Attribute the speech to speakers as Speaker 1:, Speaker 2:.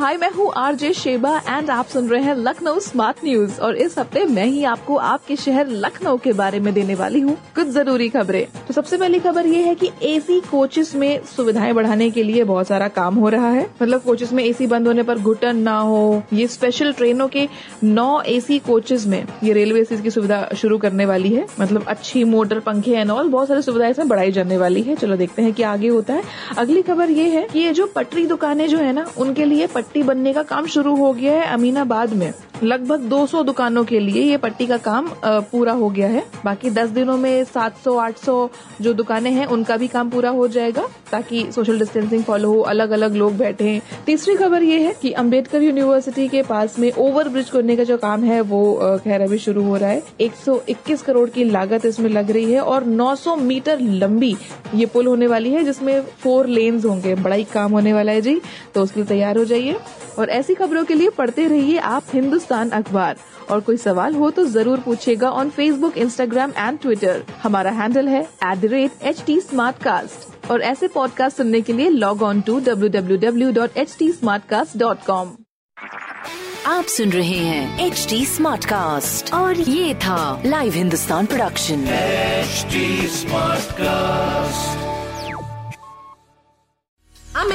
Speaker 1: हाय, मैं हूँ RJ Sheba and आप सुन रहे हैं लखनऊ स्मार्ट न्यूज़ और इस हफ़्ते मैं ही आपको आपके शहर लखनऊ के बारे में देने वाली हूँ कुछ ज़रूरी खबरें। तो सबसे पहली खबर ये है कि एसी कोचेस में सुविधाएँ बढ़ाने के लिए बहुत सारा काम हो रहा है। मतलब कोचेस में एसी बंद होने पर घुटन ना हो। ये स्पेशल ट्रेनों के नौ एसी कोचेस में ये रेलवे की सुविधा शुरू करने वाली है। मतलब अच्छी मोटर पंखे एंड ऑल बहुत सारी सुविधाएँ इसमें बढ़ाई जाने वाली है। चलो देखते हैं कि आगे होता है। अगली खबर ये है कि ये जो पटरी दुकानें जो है ना, उनके लिए पट्टी बनने का काम शुरू हो गया है अमीनाबाद में। लगभग 200 दुकानों के लिए ये पट्टी का काम पूरा हो गया है। बाकी 10 दिनों में 700 800 जो दुकानें हैं, उनका भी काम पूरा हो जाएगा, ताकि सोशल डिस्टेंसिंग फॉलो हो अलग अलग लोग बैठे तीसरी खबर ये है कि अंबेडकर यूनिवर्सिटी के पास में ओवर ब्रिज करने का जो काम है, वो खैर, अभी शुरू हो रहा है। 121 करोड़ की लागत इसमें लग रही है और 900 मीटर लंबी ये पुल होने वाली है, जिसमें फोर लेन्स होंगे। बड़ा ही काम होने वाला है जी तो उसके लिए तैयार हो जाइए। और ऐसी खबरों के लिए पढ़ते रहिए आप हिंदुस्तान अखबार। और कोई सवाल हो तो ज़रूर पूछेगा on Facebook Instagram and Twitter हमारा हैंडल है at the rate H T और ऐसे पॉडकास्ट सुनने के लिए log on to W W W dot H T dot com
Speaker 2: आप सुन रहे हैं एच टी और ये था live Hindustan production
Speaker 3: smart cast